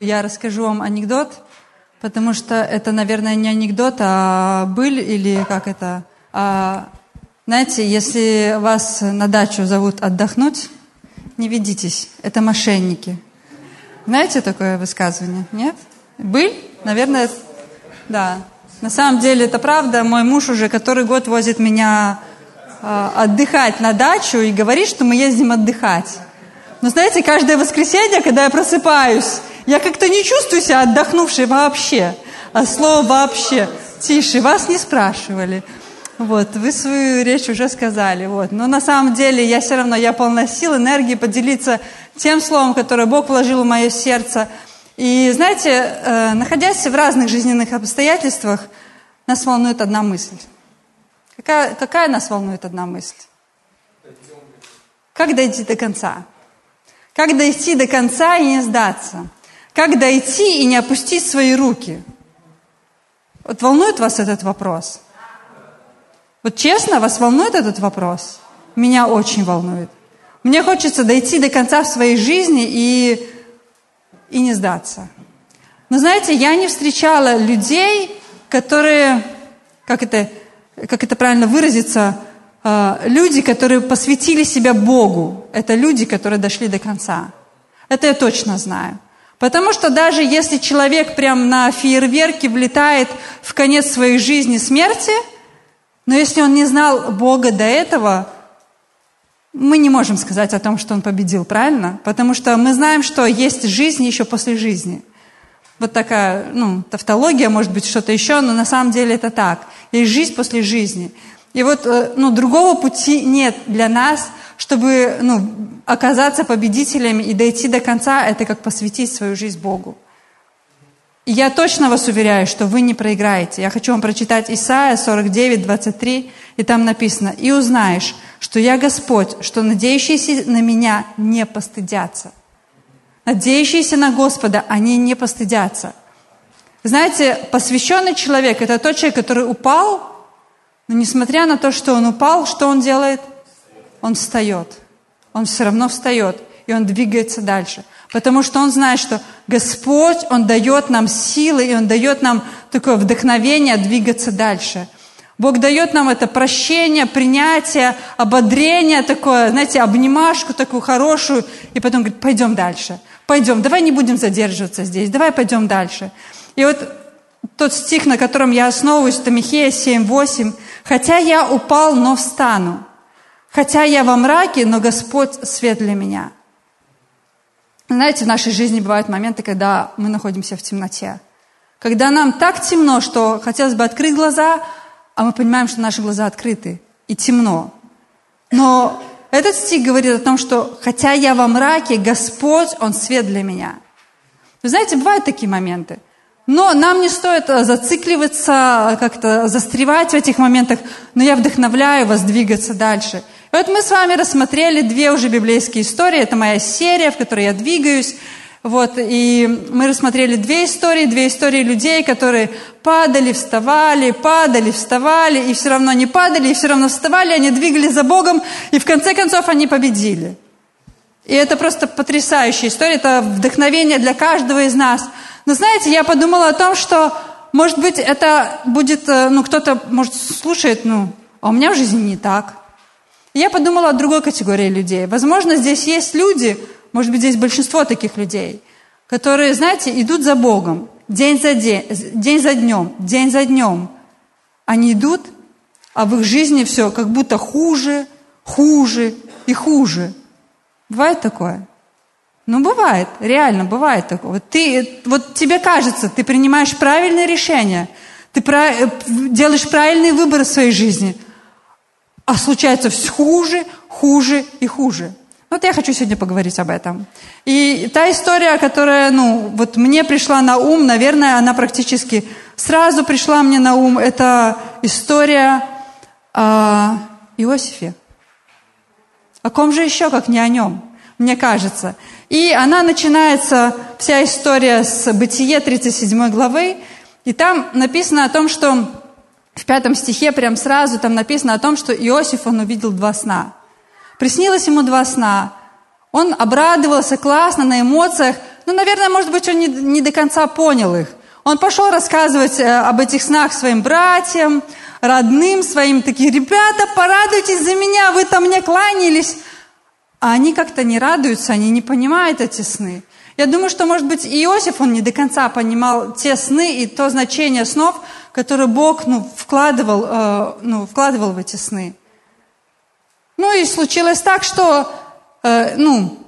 Я расскажу вам анекдот, потому что это, наверное, не анекдот, а быль или как это. А, знаете, если вас на дачу зовут отдохнуть, не ведитесь, это мошенники. Знаете такое высказывание? Нет? Быль? Наверное, да. На самом деле это правда. Мой муж уже который год возит меня э, отдыхать на дачу и говорит, что мы ездим отдыхать. Но знаете, каждое воскресенье, когда я просыпаюсь, я как-то не чувствую себя отдохнувшей вообще. А слово «вообще» тише, вас не спрашивали. Вот, вы свою речь уже сказали. Вот. Но на самом деле я все равно, я полна сил, энергии поделиться тем словом, которое Бог вложил в мое сердце. И знаете, э, находясь в разных жизненных обстоятельствах, нас волнует одна мысль. Какая, какая нас волнует одна мысль? Как дойти до конца? Как дойти до конца и не сдаться? Как дойти и не опустить свои руки? Вот волнует вас этот вопрос? Вот честно, вас волнует этот вопрос? Меня очень волнует. Мне хочется дойти до конца в своей жизни и, и не сдаться. Но знаете, я не встречала людей, которые, как это, как это правильно выразиться, э, люди, которые посвятили себя Богу. Это люди, которые дошли до конца. Это я точно знаю. Потому что даже если человек прям на фейерверке влетает в конец своей жизни смерти, но если он не знал Бога до этого, мы не можем сказать о том, что он победил, правильно? Потому что мы знаем, что есть жизнь еще после жизни. Вот такая, ну, тавтология, может быть, что-то еще, но на самом деле это так. Есть жизнь после жизни. И вот, э, ну, другого пути нет для нас, чтобы, ну, оказаться победителями и дойти до конца, это как посвятить свою жизнь Богу. И я точно вас уверяю, что вы не проиграете. Я хочу вам прочитать Исаия 49, 23, и там написано, «И узнаешь, что я Господь, что надеющиеся на меня не постыдятся». Надеющиеся на Господа, они не постыдятся. Знаете, посвященный человек – это тот человек, который упал, но несмотря на то, что он упал, что он делает? Он встает он все равно встает, и он двигается дальше. Потому что он знает, что Господь, Он дает нам силы, и Он дает нам такое вдохновение двигаться дальше. Бог дает нам это прощение, принятие, ободрение такое, знаете, обнимашку такую хорошую, и потом говорит, пойдем дальше, пойдем, давай не будем задерживаться здесь, давай пойдем дальше. И вот тот стих, на котором я основываюсь, это Михея 7:8, «Хотя я упал, но встану, Хотя я во мраке, но Господь свет для меня. Знаете, в нашей жизни бывают моменты, когда мы находимся в темноте. Когда нам так темно, что хотелось бы открыть глаза, а мы понимаем, что наши глаза открыты и темно. Но этот стих говорит о том, что хотя я во мраке, Господь, Он свет для меня. Вы знаете, бывают такие моменты. Но нам не стоит зацикливаться, как-то застревать в этих моментах, но я вдохновляю вас двигаться дальше – и вот мы с вами рассмотрели две уже библейские истории. Это моя серия, в которой я двигаюсь. Вот, и мы рассмотрели две истории, две истории людей, которые падали, вставали, падали, вставали, и все равно не падали, и все равно вставали, они двигались за Богом, и в конце концов они победили. И это просто потрясающая история, это вдохновение для каждого из нас. Но знаете, я подумала о том, что, может быть, это будет, э, ну, кто-то, может, слушает, ну, а у меня в жизни не так. Я подумала о другой категории людей. Возможно, здесь есть люди, может быть, здесь большинство таких людей, которые, знаете, идут за Богом день за день, день за днем, день за днем. Они идут, а в их жизни все как будто хуже, хуже и хуже. Бывает такое? Ну, бывает, реально бывает такое. Ты, вот тебе кажется, ты принимаешь правильное решение, ты делаешь правильный выбор в своей жизни – а случается все хуже, хуже и хуже. Вот я хочу сегодня поговорить об этом. И та история, которая, ну, вот мне пришла на ум, наверное, она практически сразу пришла мне на ум, это история о Иосифе. О ком же еще, как не о нем, мне кажется. И она начинается, вся история с Бытие 37 главы, и там написано о том, что в пятом стихе прям сразу там написано о том, что Иосиф, он увидел два сна. Приснилось ему два сна. Он обрадовался классно, на эмоциях, ну, наверное, может быть, он не, не до конца понял их. Он пошел рассказывать э, об этих снах своим братьям, родным своим, такие, ребята, порадуйтесь за меня, вы там мне кланялись. А они как-то не радуются, они не понимают эти сны. Я думаю, что, может быть, Иосиф, он не до конца понимал те сны и то значение снов, которое Бог ну, вкладывал, э, ну, вкладывал в эти сны. Ну и случилось так, что, э, ну,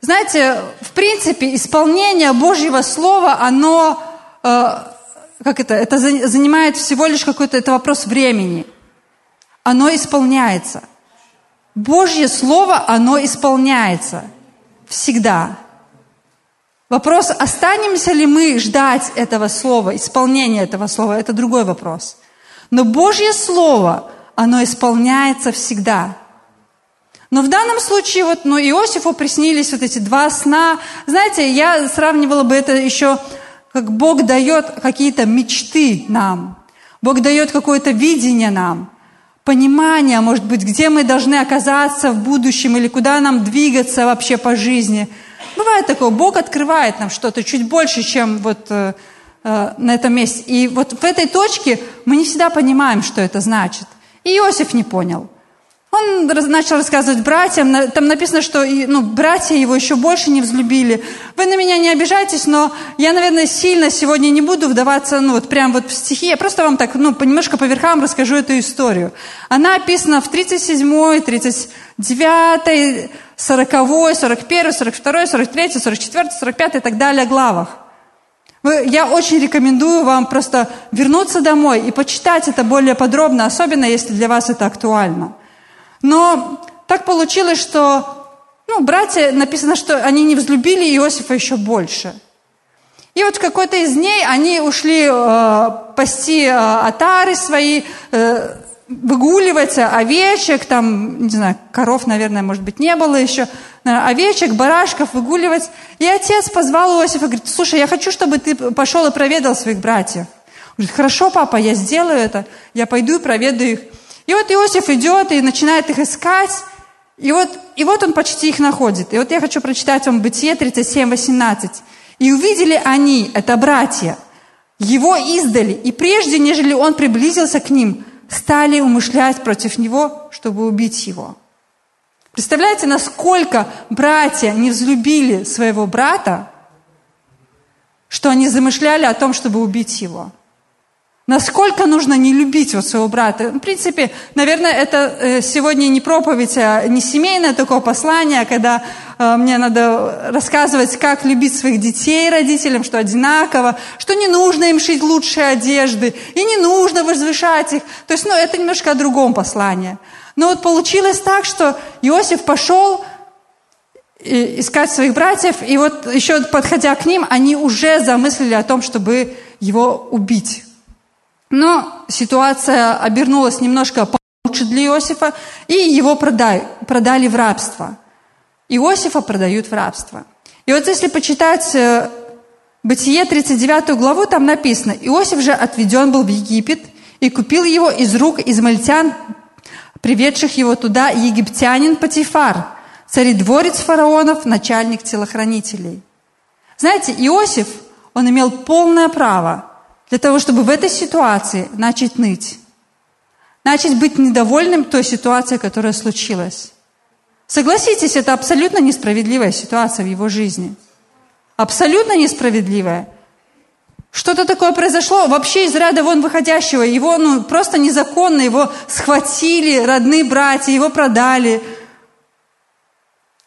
знаете, в принципе, исполнение Божьего Слова, оно, э, как это, это занимает всего лишь какой-то, это вопрос времени. Оно исполняется. Божье Слово, оно исполняется. Всегда. Вопрос, останемся ли мы ждать этого слова, исполнения этого слова, это другой вопрос. Но Божье Слово, оно исполняется всегда. Но в данном случае вот, ну, Иосифу приснились вот эти два сна. Знаете, я сравнивала бы это еще, как Бог дает какие-то мечты нам. Бог дает какое-то видение нам, понимание, может быть, где мы должны оказаться в будущем или куда нам двигаться вообще по жизни – Бывает такое, Бог открывает нам что-то чуть больше, чем вот э, э, на этом месте. И вот в этой точке мы не всегда понимаем, что это значит. И Иосиф не понял. Он начал рассказывать братьям, там написано, что ну, братья его еще больше не взлюбили. Вы на меня не обижайтесь, но я, наверное, сильно сегодня не буду вдаваться, ну, вот прям вот в стихи. Я просто вам так, ну, немножко по верхам расскажу эту историю. Она описана в 37, 39, 40, 41, 42, 43, 44, 45 и так далее главах. Я очень рекомендую вам просто вернуться домой и почитать это более подробно, особенно если для вас это актуально. Но так получилось, что ну, братья, написано, что они не взлюбили Иосифа еще больше. И вот в какой-то из дней они ушли э, пасти э, отары свои, э, выгуливать овечек, там, не знаю, коров, наверное, может быть, не было еще, овечек, барашков выгуливать. И отец позвал Иосифа, говорит, слушай, я хочу, чтобы ты пошел и проведал своих братьев. Он говорит, хорошо, папа, я сделаю это, я пойду и проведу их. И вот Иосиф идет и начинает их искать, и вот, и вот он почти их находит. И вот я хочу прочитать вам Бытие 37, 18. «И увидели они, это братья, его издали, и прежде, нежели он приблизился к ним, стали умышлять против него, чтобы убить его. Представляете, насколько братья не взлюбили своего брата, что они замышляли о том, чтобы убить его. Насколько нужно не любить вот своего брата. В принципе, наверное, это э, сегодня не проповедь, а не семейное такое послание, когда э, мне надо рассказывать, как любить своих детей родителям, что одинаково, что не нужно им шить лучшие одежды, и не нужно возвышать их. То есть, ну, это немножко о другом послании. Но вот получилось так, что Иосиф пошел искать своих братьев, и вот еще подходя к ним, они уже замыслили о том, чтобы его убить. Но ситуация обернулась немножко получше для Иосифа, и его продали, продали в рабство. Иосифа продают в рабство. И вот если почитать э, Бытие 39 главу, там написано, Иосиф же отведен был в Египет и купил его из рук измальтян, приведших его туда египтянин Патифар, царедворец фараонов, начальник телохранителей. Знаете, Иосиф, он имел полное право для того, чтобы в этой ситуации начать ныть. Начать быть недовольным той ситуацией, которая случилась. Согласитесь, это абсолютно несправедливая ситуация в его жизни. Абсолютно несправедливая. Что-то такое произошло вообще из ряда вон выходящего. Его ну, просто незаконно, его схватили родные братья, его продали,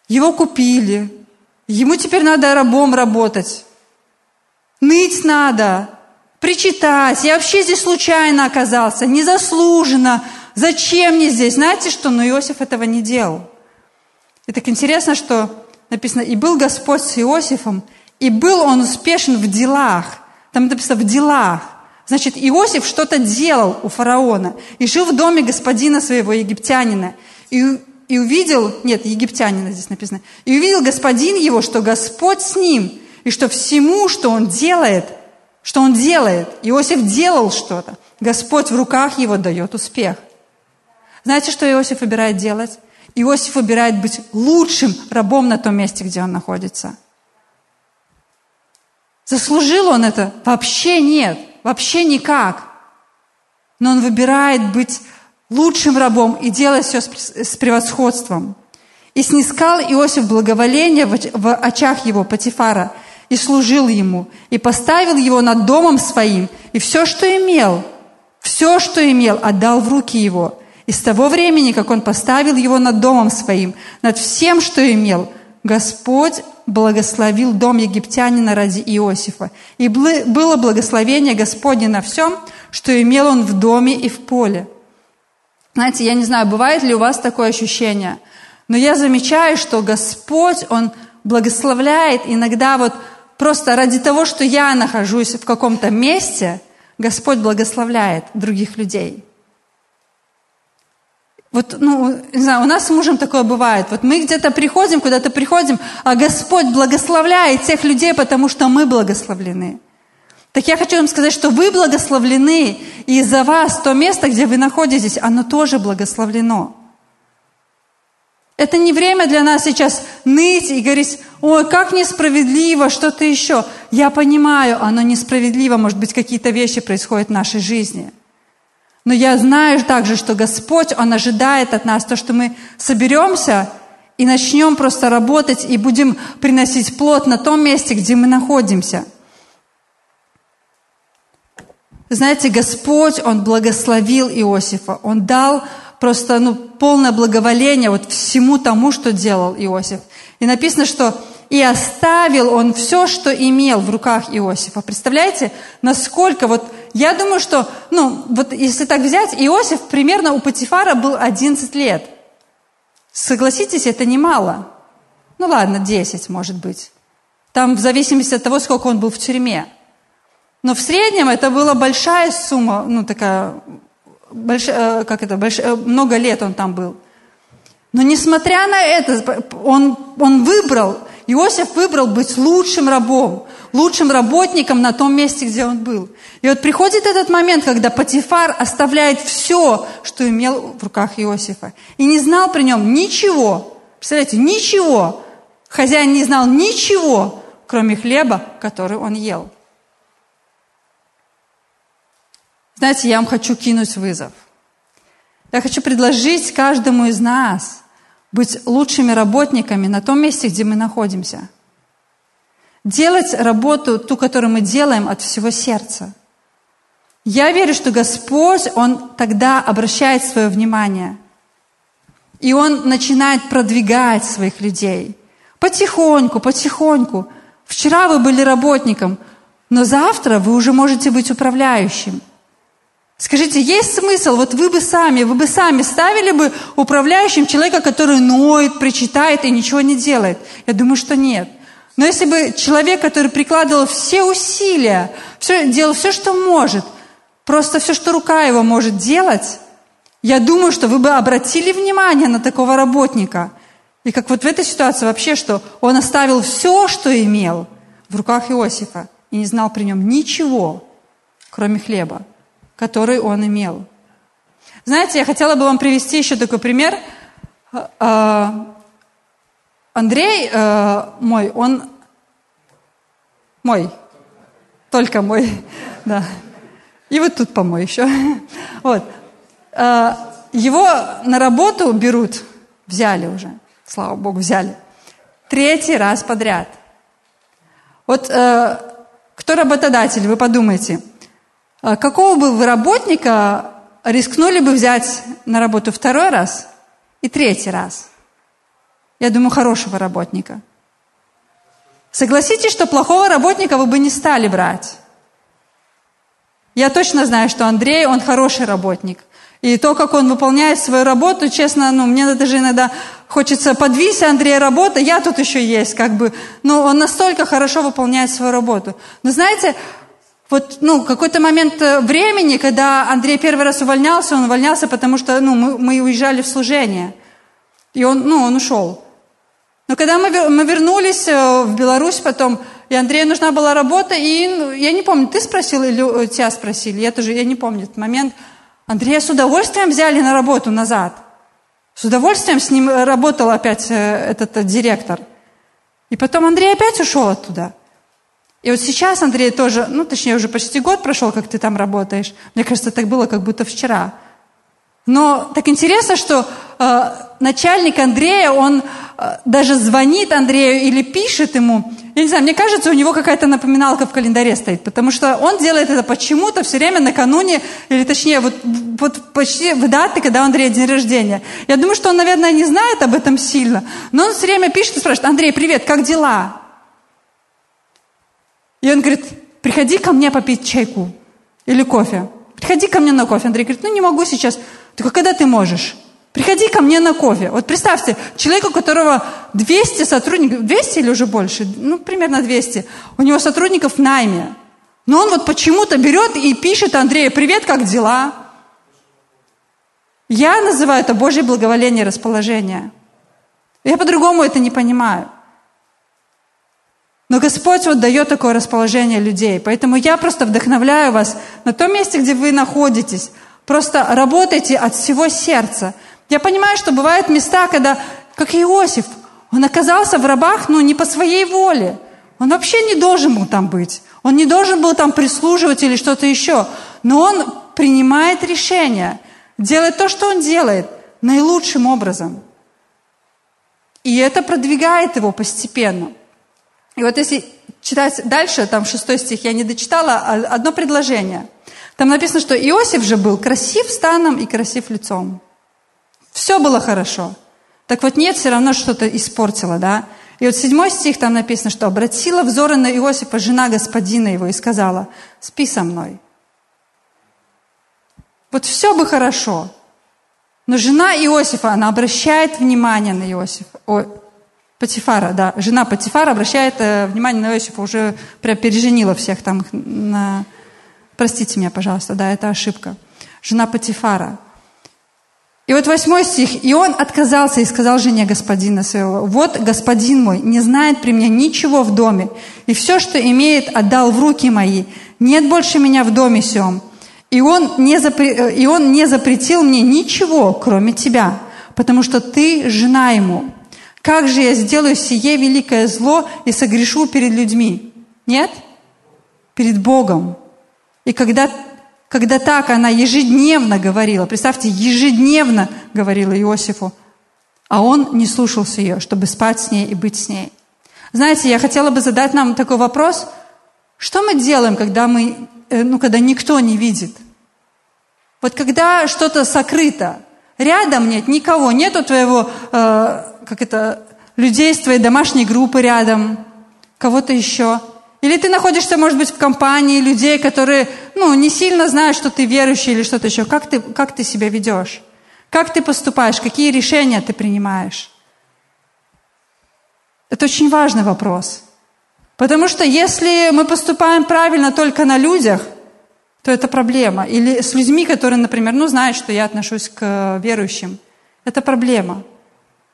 его купили. Ему теперь надо рабом работать. Ныть надо причитать, я вообще здесь случайно оказался, незаслуженно, зачем мне здесь? Знаете что? Но Иосиф этого не делал. И так интересно, что написано, и был Господь с Иосифом, и был он успешен в делах. Там написано в делах. Значит, Иосиф что-то делал у фараона и жил в доме господина своего египтянина. И, и увидел, нет, египтянина здесь написано, и увидел господин его, что Господь с ним, и что всему, что он делает – что он делает? Иосиф делал что-то. Господь в руках его дает успех. Знаете, что Иосиф выбирает делать? Иосиф выбирает быть лучшим рабом на том месте, где он находится. Заслужил он это? Вообще нет, вообще никак. Но он выбирает быть лучшим рабом и делать все с превосходством. И снискал Иосиф благоволение в очах его, Патифара, и служил ему, и поставил его над домом своим, и все, что имел, все, что имел, отдал в руки его. И с того времени, как он поставил его над домом своим, над всем, что имел, Господь благословил дом египтянина ради Иосифа. И было благословение Господне на всем, что имел он в доме и в поле. Знаете, я не знаю, бывает ли у вас такое ощущение, но я замечаю, что Господь, Он благословляет иногда вот просто ради того, что я нахожусь в каком-то месте, Господь благословляет других людей. Вот, ну, не знаю, у нас с мужем такое бывает. Вот мы где-то приходим, куда-то приходим, а Господь благословляет тех людей, потому что мы благословлены. Так я хочу вам сказать, что вы благословлены, и из-за вас то место, где вы находитесь, оно тоже благословлено. Это не время для нас сейчас ныть и говорить, ой, как несправедливо, что-то еще. Я понимаю, оно несправедливо, может быть, какие-то вещи происходят в нашей жизни – но я знаю также, что Господь, Он ожидает от нас то, что мы соберемся и начнем просто работать и будем приносить плод на том месте, где мы находимся. Знаете, Господь, Он благословил Иосифа. Он дал просто ну, полное благоволение вот всему тому, что делал Иосиф. И написано, что и оставил он все, что имел в руках Иосифа. Представляете, насколько вот, я думаю, что, ну, вот если так взять, Иосиф примерно у Патифара был 11 лет. Согласитесь, это немало. Ну ладно, 10, может быть. Там в зависимости от того, сколько он был в тюрьме. Но в среднем это была большая сумма, ну такая, большая, э, как это, большая, э, много лет он там был. Но несмотря на это, он, он выбрал Иосиф выбрал быть лучшим рабом, лучшим работником на том месте, где он был. И вот приходит этот момент, когда Патифар оставляет все, что имел в руках Иосифа, и не знал при нем ничего. Представляете, ничего. Хозяин не знал ничего, кроме хлеба, который он ел. Знаете, я вам хочу кинуть вызов. Я хочу предложить каждому из нас – быть лучшими работниками на том месте, где мы находимся. Делать работу, ту, которую мы делаем от всего сердца. Я верю, что Господь, Он тогда обращает свое внимание. И Он начинает продвигать своих людей. Потихоньку, потихоньку. Вчера вы были работником, но завтра вы уже можете быть управляющим – Скажите, есть смысл, вот вы бы сами, вы бы сами ставили бы управляющим человека, который ноет, причитает и ничего не делает? Я думаю, что нет. Но если бы человек, который прикладывал все усилия, все, делал все, что может, просто все, что рука его может делать, я думаю, что вы бы обратили внимание на такого работника. И как вот в этой ситуации вообще, что он оставил все, что имел в руках Иосифа и не знал при нем ничего, кроме хлеба который он имел. Знаете, я хотела бы вам привести еще такой пример. А, Андрей э, мой, он мой, только мой, да. И вот тут помой еще. Вот. Э, его на работу берут, взяли уже, слава Богу, взяли. Третий раз подряд. Вот э, кто работодатель, вы подумайте – какого бы вы работника рискнули бы взять на работу второй раз и третий раз? Я думаю, хорошего работника. Согласитесь, что плохого работника вы бы не стали брать. Я точно знаю, что Андрей, он хороший работник. И то, как он выполняет свою работу, честно, ну, мне даже иногда хочется подвинься, Андрей, работа, я тут еще есть, как бы. Но он настолько хорошо выполняет свою работу. Но знаете, вот, ну, какой-то момент э, времени, когда Андрей первый раз увольнялся, он увольнялся, потому что, ну, мы, мы уезжали в служение. И он, ну, он ушел. Но когда мы, мы вернулись э, в Беларусь потом, и Андрею нужна была работа, и ну, я не помню, ты спросил или тебя спросили, я тоже, я не помню этот момент. Андрея с удовольствием взяли на работу назад. С удовольствием с ним работал опять э, этот, этот директор. И потом Андрей опять ушел оттуда. И вот сейчас, Андрей, тоже, ну, точнее, уже почти год прошел, как ты там работаешь. Мне кажется, так было, как будто вчера. Но так интересно, что э, начальник Андрея, он э, даже звонит Андрею или пишет ему. Я не знаю, мне кажется, у него какая-то напоминалка в календаре стоит, потому что он делает это почему-то все время накануне, или точнее, вот, вот почти в даты, когда у Андрея день рождения. Я думаю, что он, наверное, не знает об этом сильно, но он все время пишет и спрашивает, Андрей, привет, как дела? И он говорит, приходи ко мне попить чайку или кофе. Приходи ко мне на кофе. Андрей говорит, ну не могу сейчас. Только когда ты можешь? Приходи ко мне на кофе. Вот представьте, человек, у которого 200 сотрудников, 200 или уже больше, ну, примерно 200, у него сотрудников в найме. Но он вот почему-то берет и пишет Андрею, привет, как дела? Я называю это Божье благоволение, расположение. Я по-другому это не понимаю. Но Господь вот дает такое расположение людей. Поэтому я просто вдохновляю вас на том месте, где вы находитесь. Просто работайте от всего сердца. Я понимаю, что бывают места, когда, как Иосиф, он оказался в рабах, но не по своей воле. Он вообще не должен был там быть. Он не должен был там прислуживать или что-то еще. Но он принимает решение, делает то, что он делает, наилучшим образом. И это продвигает его постепенно. И вот если читать дальше, там шестой стих, я не дочитала, а одно предложение. Там написано, что Иосиф же был красив станом и красив лицом. Все было хорошо. Так вот нет, все равно что-то испортило, да? И вот седьмой стих там написано, что обратила взоры на Иосифа жена господина его и сказала, спи со мной. Вот все бы хорошо. Но жена Иосифа, она обращает внимание на Иосифа. Патифара, да. Жена Патифара обращает э, внимание на Иосифа, уже прям переженила всех там. На... Простите меня, пожалуйста, да, это ошибка. Жена Патифара. И вот восьмой стих. «И он отказался и сказал жене господина своего, вот господин мой не знает при мне ничего в доме, и все, что имеет, отдал в руки мои. Нет больше меня в доме сем. И он не, запре... Э, и он не запретил мне ничего, кроме тебя, потому что ты жена ему. Как же я сделаю сие великое зло и согрешу перед людьми? Нет? Перед Богом. И когда когда так она ежедневно говорила, представьте, ежедневно говорила Иосифу, а он не слушался ее, чтобы спать с ней и быть с ней. Знаете, я хотела бы задать нам такой вопрос. Что мы делаем, когда, мы, э, ну, когда никто не видит? Вот когда что-то сокрыто, рядом нет никого, нету твоего, э, как это, людей из твоей домашней группы рядом, кого-то еще – или ты находишься, может быть, в компании людей, которые ну, не сильно знают, что ты верующий или что-то еще. Как ты, как ты себя ведешь? Как ты поступаешь? Какие решения ты принимаешь? Это очень важный вопрос. Потому что если мы поступаем правильно только на людях, то это проблема. Или с людьми, которые, например, ну, знают, что я отношусь к верующим. Это проблема.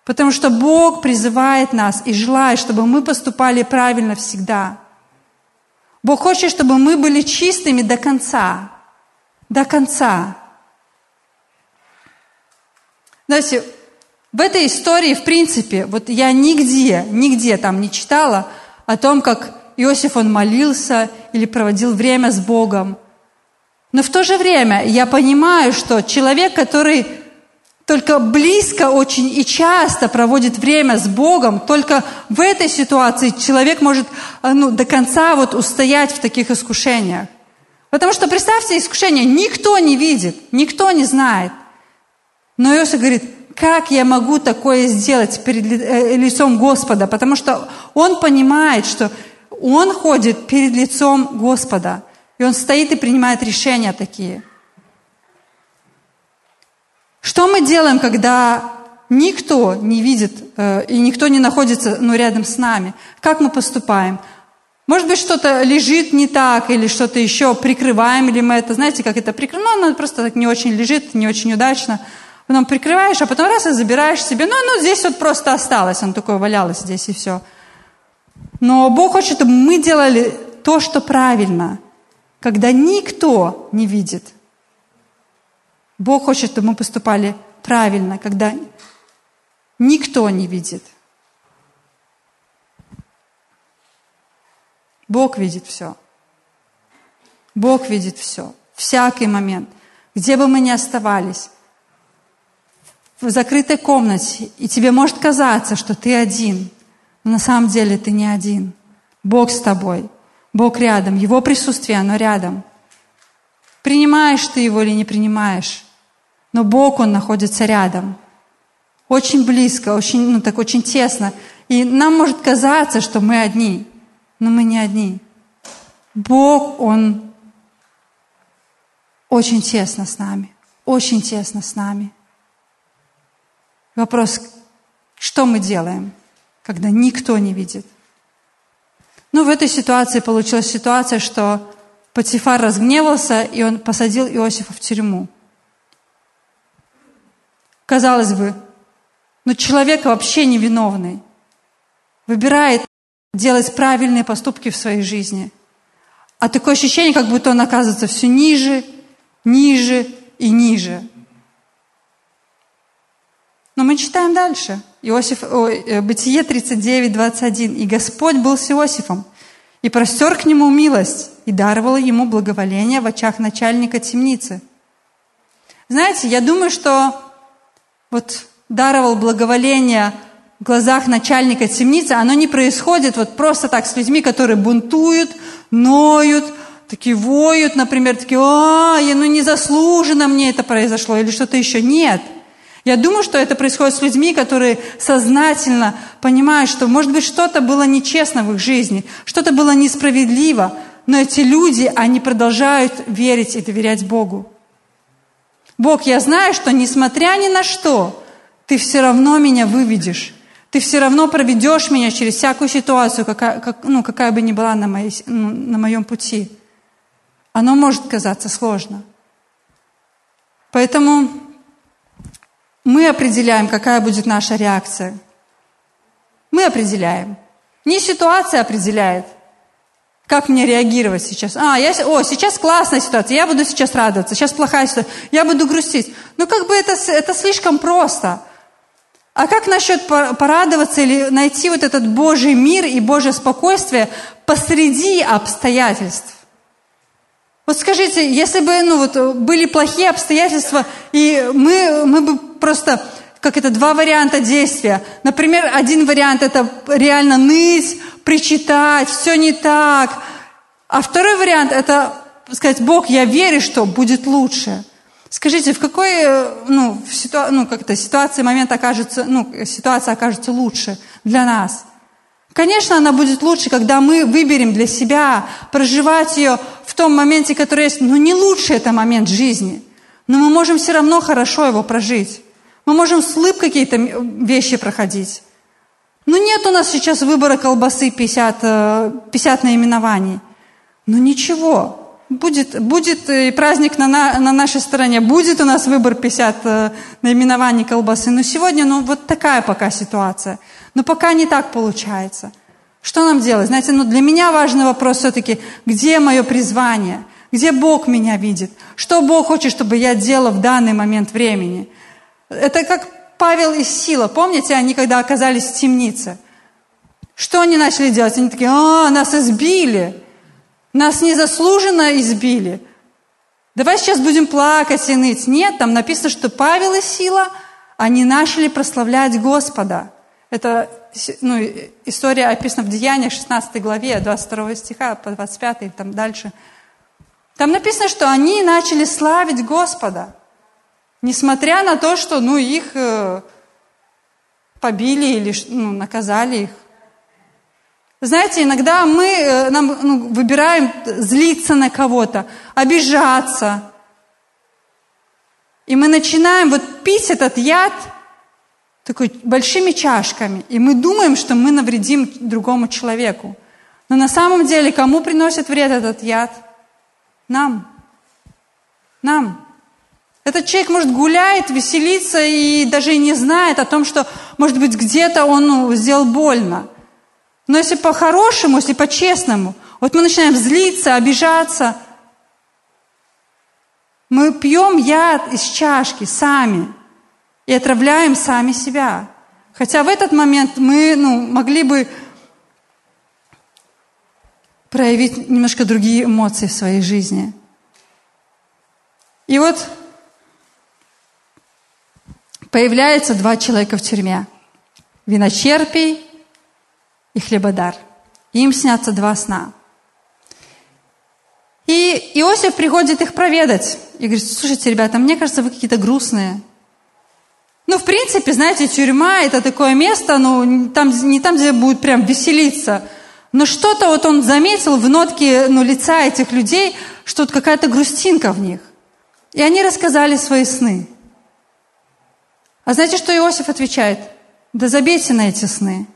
Потому что Бог призывает нас и желает, чтобы мы поступали правильно всегда. Бог хочет, чтобы мы были чистыми до конца. До конца. Знаете, в этой истории, в принципе, вот я нигде, нигде там не читала о том, как Иосиф, он молился или проводил время с Богом. Но в то же время я понимаю, что человек, который только близко очень и часто проводит время с Богом, только в этой ситуации человек может э, ну, до конца вот устоять в таких искушениях. Потому что, представьте, искушение никто не видит, никто не знает. Но Иосиф говорит, как я могу такое сделать перед э, лицом Господа? Потому что он понимает, что он ходит перед лицом Господа. И он стоит и принимает решения такие. Что мы делаем, когда никто не видит э, и никто не находится ну, рядом с нами? Как мы поступаем? Может быть, что-то лежит не так или что-то еще, прикрываем ли мы это, знаете, как это прикрываем, ну, оно просто так не очень лежит, не очень удачно. Потом прикрываешь, а потом раз и забираешь себе, ну, ну, здесь вот просто осталось, оно такое валялось здесь и все. Но Бог хочет, чтобы мы делали то, что правильно, когда никто не видит – Бог хочет, чтобы мы поступали правильно, когда никто не видит. Бог видит все. Бог видит все. Всякий момент. Где бы мы ни оставались. В закрытой комнате. И тебе может казаться, что ты один. Но на самом деле ты не один. Бог с тобой. Бог рядом. Его присутствие, оно рядом. Принимаешь ты его или не принимаешь. Но Бог, Он находится рядом. Очень близко, очень, ну, так очень тесно. И нам может казаться, что мы одни, но мы не одни. Бог, Он очень тесно с нами, очень тесно с нами. Вопрос, что мы делаем, когда никто не видит? Ну, в этой ситуации получилась ситуация, что Патифар разгневался, и он посадил Иосифа в тюрьму. Казалось бы, но человек вообще невиновный выбирает делать правильные поступки в своей жизни. А такое ощущение, как будто он оказывается все ниже, ниже и ниже. Но мы читаем дальше. Иосиф, о, э, Бытие 39, 21. «И Господь был с Иосифом, и простер к нему милость, и даровал ему благоволение в очах начальника темницы». Знаете, я думаю, что вот даровал благоволение в глазах начальника темницы, оно не происходит вот просто так с людьми, которые бунтуют, ноют, такие воют, например, такие, а, ну незаслуженно мне это произошло, или что-то еще. Нет. Я думаю, что это происходит с людьми, которые сознательно понимают, что, может быть, что-то было нечестно в их жизни, что-то было несправедливо, но эти люди, они продолжают верить и доверять Богу. Бог, я знаю, что несмотря ни на что, ты все равно меня выведешь. Ты все равно проведешь меня через всякую ситуацию, какая, как, ну, какая бы ни была на, моей, ну, на моем пути. Оно может казаться сложно. Поэтому мы определяем, какая будет наша реакция. Мы определяем. Не ситуация определяет, как мне реагировать сейчас. А, я, о, сейчас классная ситуация, я буду сейчас радоваться, сейчас плохая ситуация, я буду грустить. Ну, как бы это, это слишком просто. А как насчет порадоваться или найти вот этот Божий мир и Божье спокойствие посреди обстоятельств? Вот скажите, если бы ну, вот, были плохие обстоятельства, и мы, мы бы просто, как это, два варианта действия. Например, один вариант – это реально ныть, причитать, все не так. А второй вариант – это сказать, Бог, я верю, что будет лучше. Скажите, в какой э, ну, в ситу... ну, как это, ситуации, момент окажется, ну, ситуация окажется лучше для нас? Конечно, она будет лучше, когда мы выберем для себя проживать ее в том моменте, который есть. Но не лучше это момент жизни. Но мы можем все равно хорошо его прожить. Мы можем с улыбкой какие-то вещи проходить. Но нет у нас сейчас выбора колбасы 50, 50 э, наименований. Но ничего, Будет, будет и праздник на, на, на нашей стороне, будет у нас выбор 50 э, наименований колбасы. Но сегодня, ну, вот такая пока ситуация. Но пока не так получается. Что нам делать? Знаете, ну, для меня важный вопрос все-таки, где мое призвание? Где Бог меня видит? Что Бог хочет, чтобы я делала в данный момент времени? Это как Павел и Сила. Помните, они когда оказались в темнице? Что они начали делать? Они такие, а, нас избили. Нас незаслуженно избили. Давай сейчас будем плакать и ныть. Нет, там написано, что Павел и Сила, они начали прославлять Господа. Это ну, история описана в Деяниях 16 главе, 22 стиха по 25 и там дальше. Там написано, что они начали славить Господа, несмотря на то, что ну, их э, побили или ну, наказали их. Знаете, иногда мы э, нам, ну, выбираем злиться на кого-то, обижаться. И мы начинаем вот пить этот яд такой большими чашками. И мы думаем, что мы навредим другому человеку. Но на самом деле кому приносит вред этот яд? Нам. Нам. Этот человек, может, гуляет, веселится и даже и не знает о том, что, может быть, где-то он ну, сделал больно. Но если по-хорошему, если по-честному, вот мы начинаем злиться, обижаться, мы пьем яд из чашки сами и отравляем сами себя. Хотя в этот момент мы ну, могли бы проявить немножко другие эмоции в своей жизни. И вот появляются два человека в тюрьме. Виночерпий и хлебодар. Им снятся два сна. И Иосиф приходит их проведать. И говорит, слушайте, ребята, мне кажется, вы какие-то грустные. Ну, в принципе, знаете, тюрьма – это такое место, ну, там, не там, где будет прям веселиться. Но что-то вот он заметил в нотке ну, лица этих людей, что вот какая-то грустинка в них. И они рассказали свои сны. А знаете, что Иосиф отвечает? Да забейте на эти сны.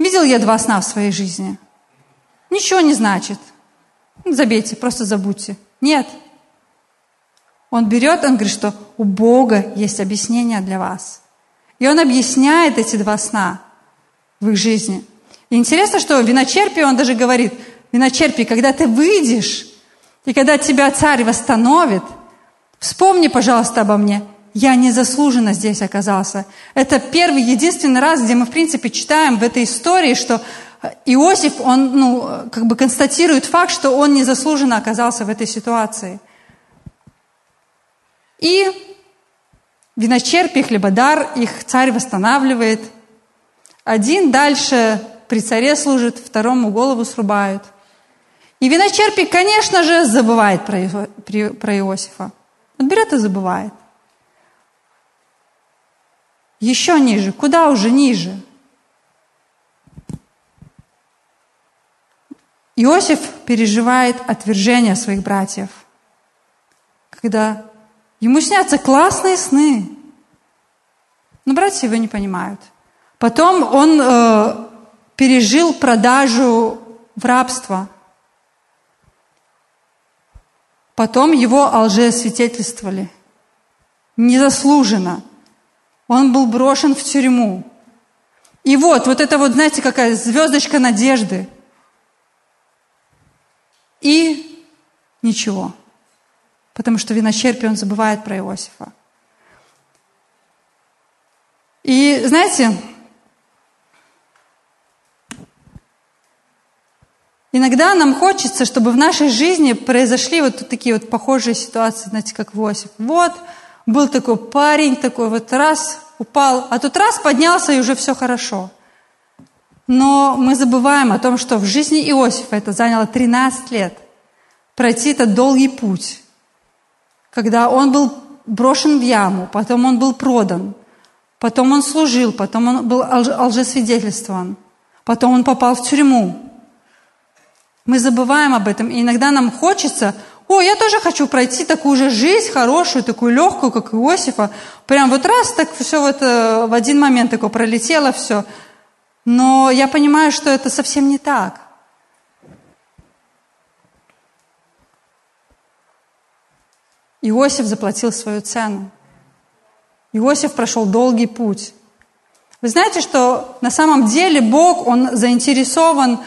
Видел я два сна в своей жизни. Ничего не значит. Ну, забейте, просто забудьте. Нет. Он берет, он говорит, что у Бога есть объяснение для вас. И он объясняет эти два сна в их жизни. И интересно, что виночерпий, он даже говорит, виночерпий, когда ты выйдешь, и когда тебя царь восстановит, вспомни, пожалуйста, обо мне. Я незаслуженно здесь оказался. Это первый, единственный раз, где мы, в принципе, читаем в этой истории, что Иосиф, он, ну, как бы констатирует факт, что он незаслуженно оказался в этой ситуации. И виночерпий, хлебодар, их царь восстанавливает. Один дальше при царе служит, второму голову срубают. И виночерпий, конечно же, забывает про Иосифа. Он берет и забывает. Еще ниже. Куда уже ниже? Иосиф переживает отвержение своих братьев, когда ему снятся классные сны, но братья его не понимают. Потом он э, пережил продажу в рабство. Потом его лжесвидетельствовали. Незаслуженно. Он был брошен в тюрьму. И вот, вот это вот, знаете, какая звездочка надежды – и ничего. Потому что виночерпий, он забывает про Иосифа. И знаете, иногда нам хочется, чтобы в нашей жизни произошли вот такие вот похожие ситуации, знаете, как Иосиф. Вот, был такой парень, такой вот раз упал, а тут раз поднялся и уже все хорошо. Но мы забываем о том, что в жизни Иосифа это заняло 13 лет. Пройти этот долгий путь. Когда он был брошен в яму, потом он был продан, потом он служил, потом он был лжесвидетельствован, потом он попал в тюрьму. Мы забываем об этом, и иногда нам хочется, о, я тоже хочу пройти такую же жизнь, хорошую, такую легкую, как Иосифа. Прям вот раз, так все вот э, в один момент такое пролетело все – но я понимаю, что это совсем не так. Иосиф заплатил свою цену. Иосиф прошел долгий путь. Вы знаете, что на самом деле Бог, Он заинтересован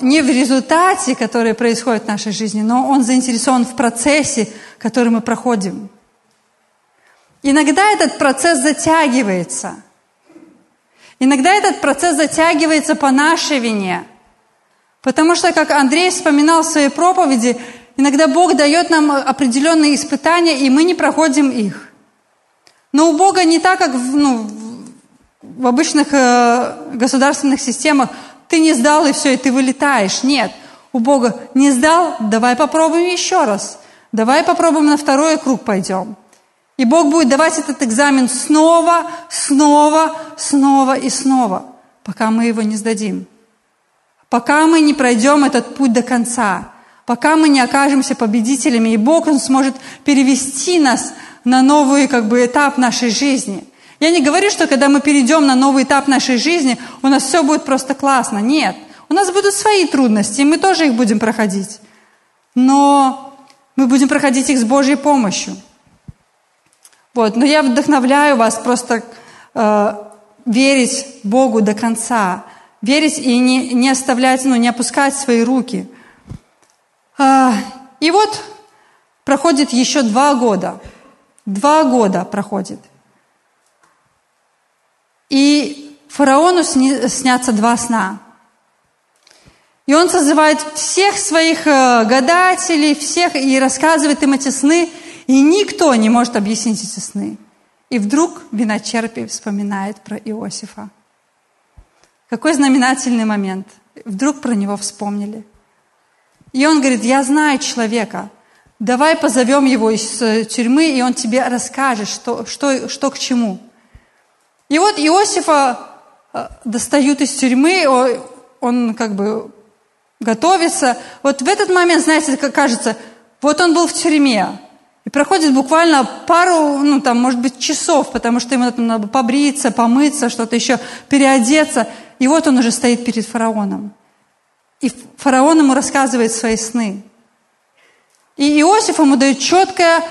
не в результате, который происходит в нашей жизни, но Он заинтересован в процессе, который мы проходим. Иногда этот процесс затягивается – Иногда этот процесс затягивается по нашей вине. Потому что, как Андрей вспоминал в своей проповеди, иногда Бог дает нам определенные испытания, и мы не проходим их. Но у Бога не так, как в, ну, в обычных э, государственных системах. Ты не сдал, и все, и ты вылетаешь. Нет. У Бога не сдал, давай попробуем еще раз. Давай попробуем на второй круг пойдем. И Бог будет давать этот экзамен снова, снова, снова и снова, пока мы его не сдадим. Пока мы не пройдем этот путь до конца, пока мы не окажемся победителями, и Бог Он сможет перевести нас на новый как бы, этап нашей жизни. Я не говорю, что когда мы перейдем на новый этап нашей жизни, у нас все будет просто классно. Нет. У нас будут свои трудности, и мы тоже их будем проходить. Но мы будем проходить их с Божьей помощью. Вот. Но я вдохновляю вас просто э, верить Богу до конца, верить и не, не оставлять, ну, не опускать свои руки. Э, и вот проходит еще два года. Два года проходит. И фараону снятся два сна. И он созывает всех своих э, гадателей, всех, и рассказывает им эти сны, и никто не может объяснить эти сны. И вдруг виночерпий вспоминает про Иосифа. Какой знаменательный момент. Вдруг про него вспомнили. И он говорит, я знаю человека, давай позовем его из э, тюрьмы, и он тебе расскажет, что, что, что к чему. И вот Иосифа э, достают из тюрьмы, он как бы готовится. Вот в этот момент, знаете, кажется, вот он был в тюрьме, и проходит буквально пару, ну там, может быть, часов, потому что ему надо побриться, помыться, что-то еще, переодеться. И вот он уже стоит перед фараоном. И фараон ему рассказывает свои сны. И Иосиф ему дает четкое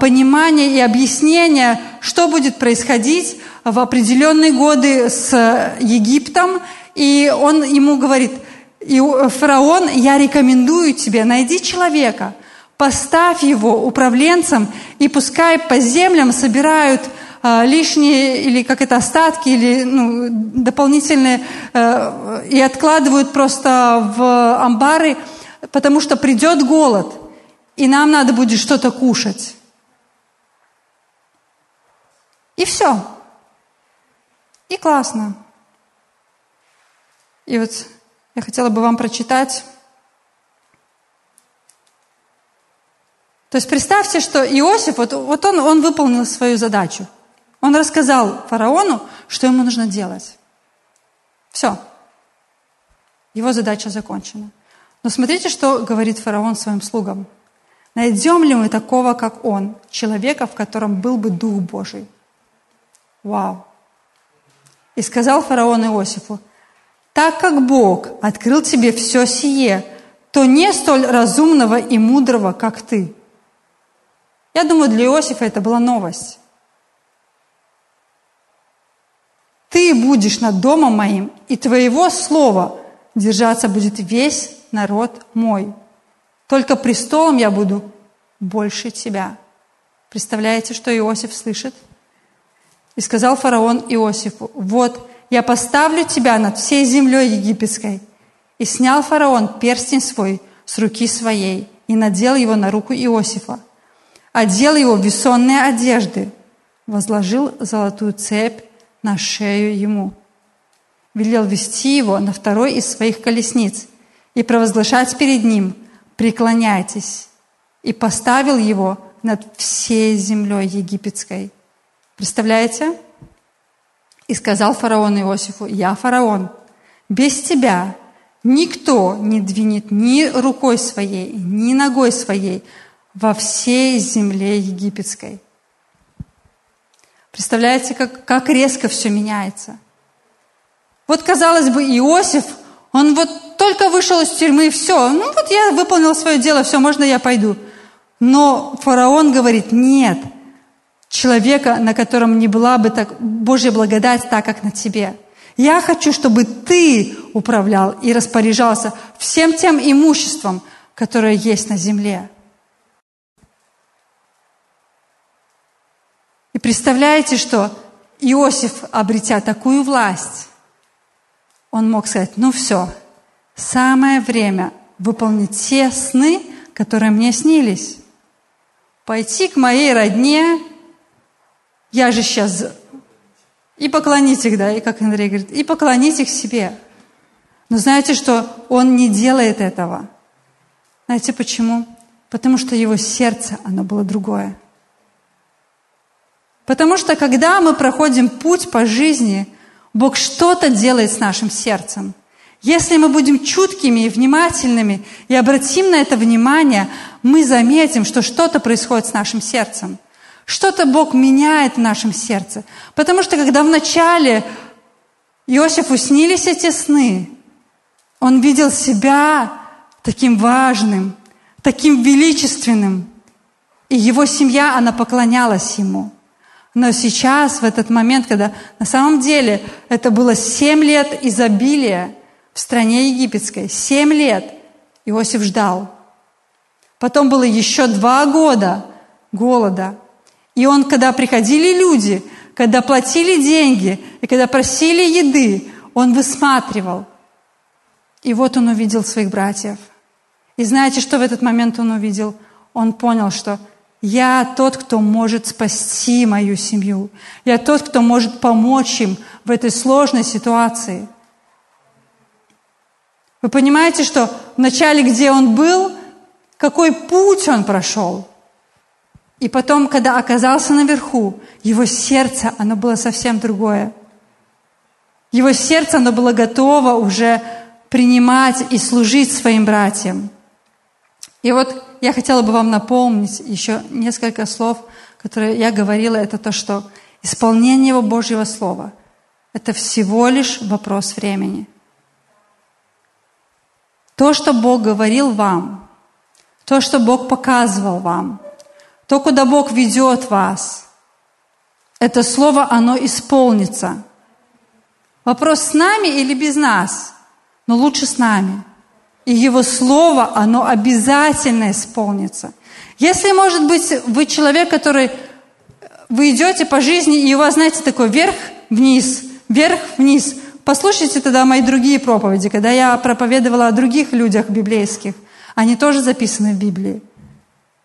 понимание и объяснение, что будет происходить в определенные годы с Египтом. И он ему говорит, фараон, я рекомендую тебе, найди человека, поставь его управленцем, и пускай по землям собирают э, лишние или как это остатки или ну, дополнительные э, и откладывают просто в амбары, потому что придет голод, и нам надо будет что-то кушать. И все. И классно. И вот я хотела бы вам прочитать То есть представьте, что Иосиф, вот, вот он, он выполнил свою задачу. Он рассказал фараону, что ему нужно делать. Все. Его задача закончена. Но смотрите, что говорит фараон своим слугам. Найдем ли мы такого, как он, человека, в котором был бы Дух Божий? Вау! И сказал фараон Иосифу, так как Бог открыл тебе все сие, то не столь разумного и мудрого, как ты. Я думаю, для Иосифа это была новость. Ты будешь над домом моим, и твоего слова держаться будет весь народ мой. Только престолом я буду больше тебя. Представляете, что Иосиф слышит? И сказал фараон Иосифу, вот я поставлю тебя над всей землей египетской. И снял фараон перстень свой с руки своей и надел его на руку Иосифа одел его в весонные одежды, возложил золотую цепь на шею ему. Велел вести его на второй из своих колесниц и провозглашать перед ним «Преклоняйтесь!» и поставил его над всей землей египетской. Представляете? И сказал фараон Иосифу, «Я фараон, без тебя никто не двинет ни рукой своей, ни ногой своей, во всей земле египетской. Представляете, как, как резко все меняется. Вот, казалось бы, Иосиф, он вот только вышел из тюрьмы, и все, ну вот я выполнил свое дело, все, можно я пойду. Но фараон говорит, нет, человека, на котором не была бы так, Божья благодать так, как на тебе. Я хочу, чтобы ты управлял и распоряжался всем тем имуществом, которое есть на земле. И представляете, что Иосиф, обретя такую власть, он мог сказать, ну все, самое время выполнить те сны, которые мне снились. Пойти к моей родне, я же сейчас... И поклонить их, да, и как Андрей говорит, и поклонить их себе. Но знаете, что он не делает этого. Знаете почему? Потому что его сердце, оно было другое. Потому что когда мы проходим путь по жизни, Бог что-то делает с нашим сердцем. Если мы будем чуткими и внимательными и обратим на это внимание, мы заметим, что что-то происходит с нашим сердцем. Что-то Бог меняет в нашем сердце. Потому что когда вначале Иосифу снились эти сны, он видел себя таким важным, таким величественным. И его семья, она поклонялась ему. Но сейчас, в этот момент, когда на самом деле это было семь лет изобилия в стране египетской, семь лет Иосиф ждал. Потом было еще два года голода. И он, когда приходили люди, когда платили деньги и когда просили еды, он высматривал. И вот он увидел своих братьев. И знаете, что в этот момент он увидел? Он понял, что я тот, кто может спасти мою семью. Я тот, кто может помочь им в этой сложной ситуации. Вы понимаете, что вначале, где он был, какой путь он прошел. И потом, когда оказался наверху, его сердце, оно было совсем другое. Его сердце, оно было готово уже принимать и служить своим братьям. И вот я хотела бы вам напомнить еще несколько слов, которые я говорила, это то, что исполнение Божьего Слова – это всего лишь вопрос времени. То, что Бог говорил вам, то, что Бог показывал вам, то, куда Бог ведет вас, это слово, оно исполнится. Вопрос с нами или без нас, но лучше с нами – и Его Слово, оно обязательно исполнится. Если, может быть, вы человек, который вы идете по жизни, и у вас, знаете, такой вверх-вниз, вверх-вниз. Послушайте тогда мои другие проповеди, когда я проповедовала о других людях библейских. Они тоже записаны в Библии.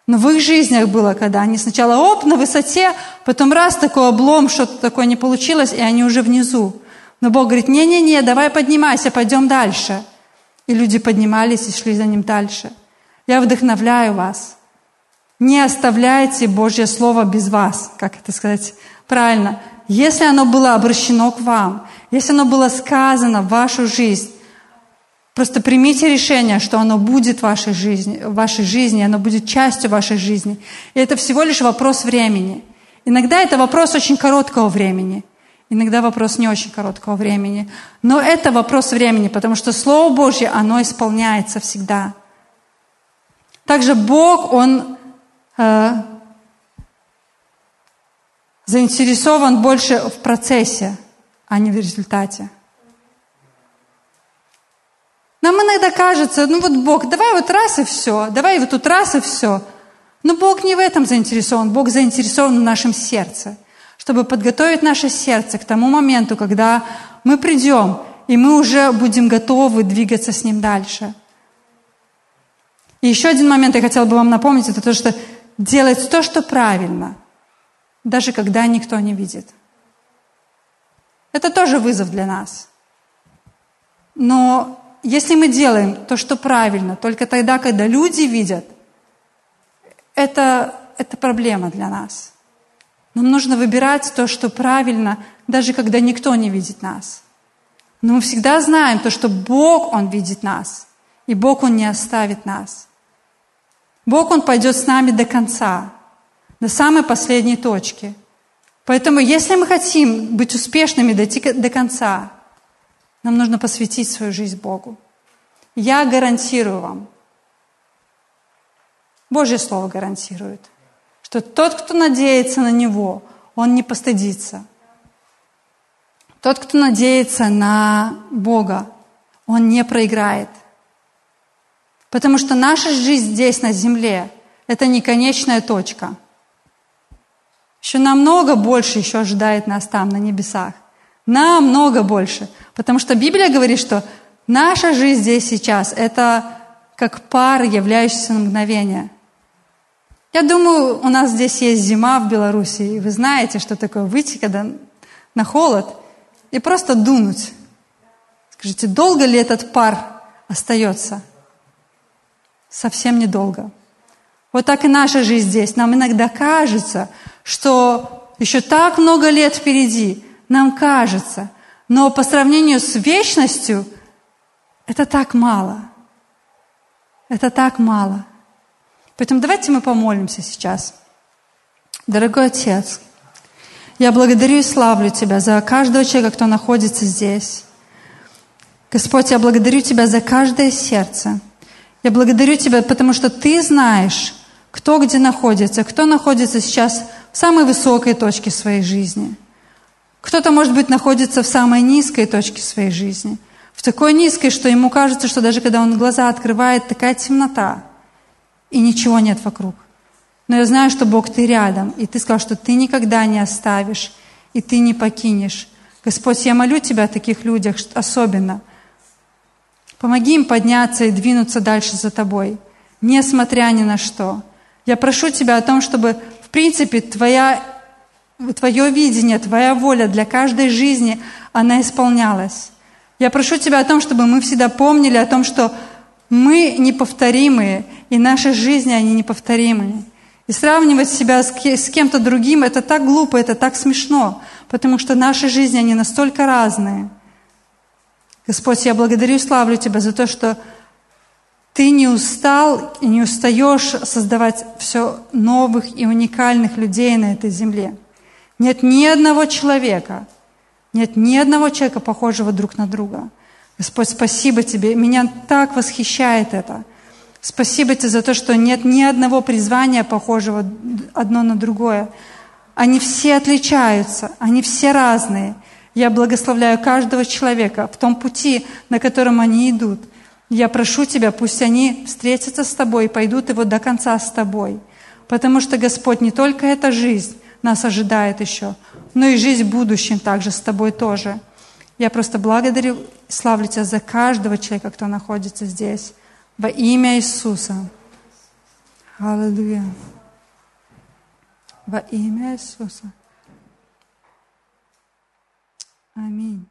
Но в их жизнях было, когда они сначала оп, на высоте, потом раз такой облом, что-то такое не получилось, и они уже внизу. Но Бог говорит, не-не-не, давай поднимайся, пойдем дальше – и люди поднимались и шли за ним дальше. Я вдохновляю вас. Не оставляйте Божье Слово без вас, как это сказать правильно. Если оно было обращено к вам, если оно было сказано в вашу жизнь, просто примите решение, что оно будет в вашей жизни, в вашей жизни, оно будет частью вашей жизни. И это всего лишь вопрос времени. Иногда это вопрос очень короткого времени – Иногда вопрос не очень короткого времени. Но это вопрос времени, потому что Слово Божье, оно исполняется всегда. Также Бог, Он э, заинтересован больше в процессе, а не в результате. Нам иногда кажется, ну вот Бог, давай вот раз и все, давай вот тут раз и все. Но Бог не в этом заинтересован, Бог заинтересован в нашем сердце – чтобы подготовить наше сердце к тому моменту, когда мы придем, и мы уже будем готовы двигаться с Ним дальше. И еще один момент я хотела бы вам напомнить, это то, что делать то, что правильно, даже когда никто не видит. Это тоже вызов для нас. Но если мы делаем то, что правильно, только тогда, когда люди видят, это, это проблема для нас. Нам нужно выбирать то, что правильно, даже когда никто не видит нас. Но мы всегда знаем то, что Бог, Он видит нас. И Бог, Он не оставит нас. Бог, Он пойдет с нами до конца, до самой последней точки. Поэтому, если мы хотим быть успешными, дойти до конца, нам нужно посвятить свою жизнь Богу. Я гарантирую вам, Божье Слово гарантирует – что тот, кто надеется на Него, он не постыдится. Тот, кто надеется на Бога, он не проиграет. Потому что наша жизнь здесь, на земле, это не конечная точка. Еще намного больше еще ожидает нас там, на небесах. Намного больше. Потому что Библия говорит, что наша жизнь здесь сейчас – это как пар, являющийся на мгновение. Я думаю, у нас здесь есть зима в Беларуси, и вы знаете, что такое выйти, когда на холод, и просто дунуть. Скажите, долго ли этот пар остается? Совсем недолго. Вот так и наша жизнь здесь. Нам иногда кажется, что еще так много лет впереди. Нам кажется. Но по сравнению с вечностью, это так мало. Это так мало. Поэтому давайте мы помолимся сейчас. Дорогой Отец, я благодарю и славлю Тебя за каждого человека, кто находится здесь. Господь, я благодарю Тебя за каждое сердце. Я благодарю Тебя, потому что Ты знаешь, кто где находится, кто находится сейчас в самой высокой точке своей жизни. Кто-то, может быть, находится в самой низкой точке своей жизни. В такой низкой, что ему кажется, что даже когда он глаза открывает, такая темнота – и ничего нет вокруг. Но я знаю, что Бог, Ты рядом, и Ты сказал, что Ты никогда не оставишь, и Ты не покинешь. Господь, я молю Тебя о таких людях особенно, Помоги им подняться и двинуться дальше за Тобой, несмотря ни на что. Я прошу Тебя о том, чтобы, в принципе, Твоя, Твое видение, Твоя воля для каждой жизни, она исполнялась. Я прошу Тебя о том, чтобы мы всегда помнили о том, что мы неповторимые, и наши жизни, они неповторимые. И сравнивать себя с кем-то другим, это так глупо, это так смешно, потому что наши жизни, они настолько разные. Господь, я благодарю и славлю Тебя за то, что Ты не устал и не устаешь создавать все новых и уникальных людей на этой земле. Нет ни одного человека, нет ни одного человека, похожего друг на друга. Господь, спасибо Тебе. Меня так восхищает это – Спасибо тебе за то, что нет ни одного призвания, похожего одно на другое. Они все отличаются, они все разные. Я благословляю каждого человека в том пути, на котором они идут. Я прошу Тебя, пусть они встретятся с Тобой и пойдут его до конца с Тобой. Потому что, Господь, не только эта жизнь нас ожидает еще, но и жизнь в будущем также с Тобой тоже. Я просто благодарю, славлю Тебя за каждого человека, кто находится здесь. Во имя Иисуса. Аллилуйя. Во имя Иисуса. Аминь.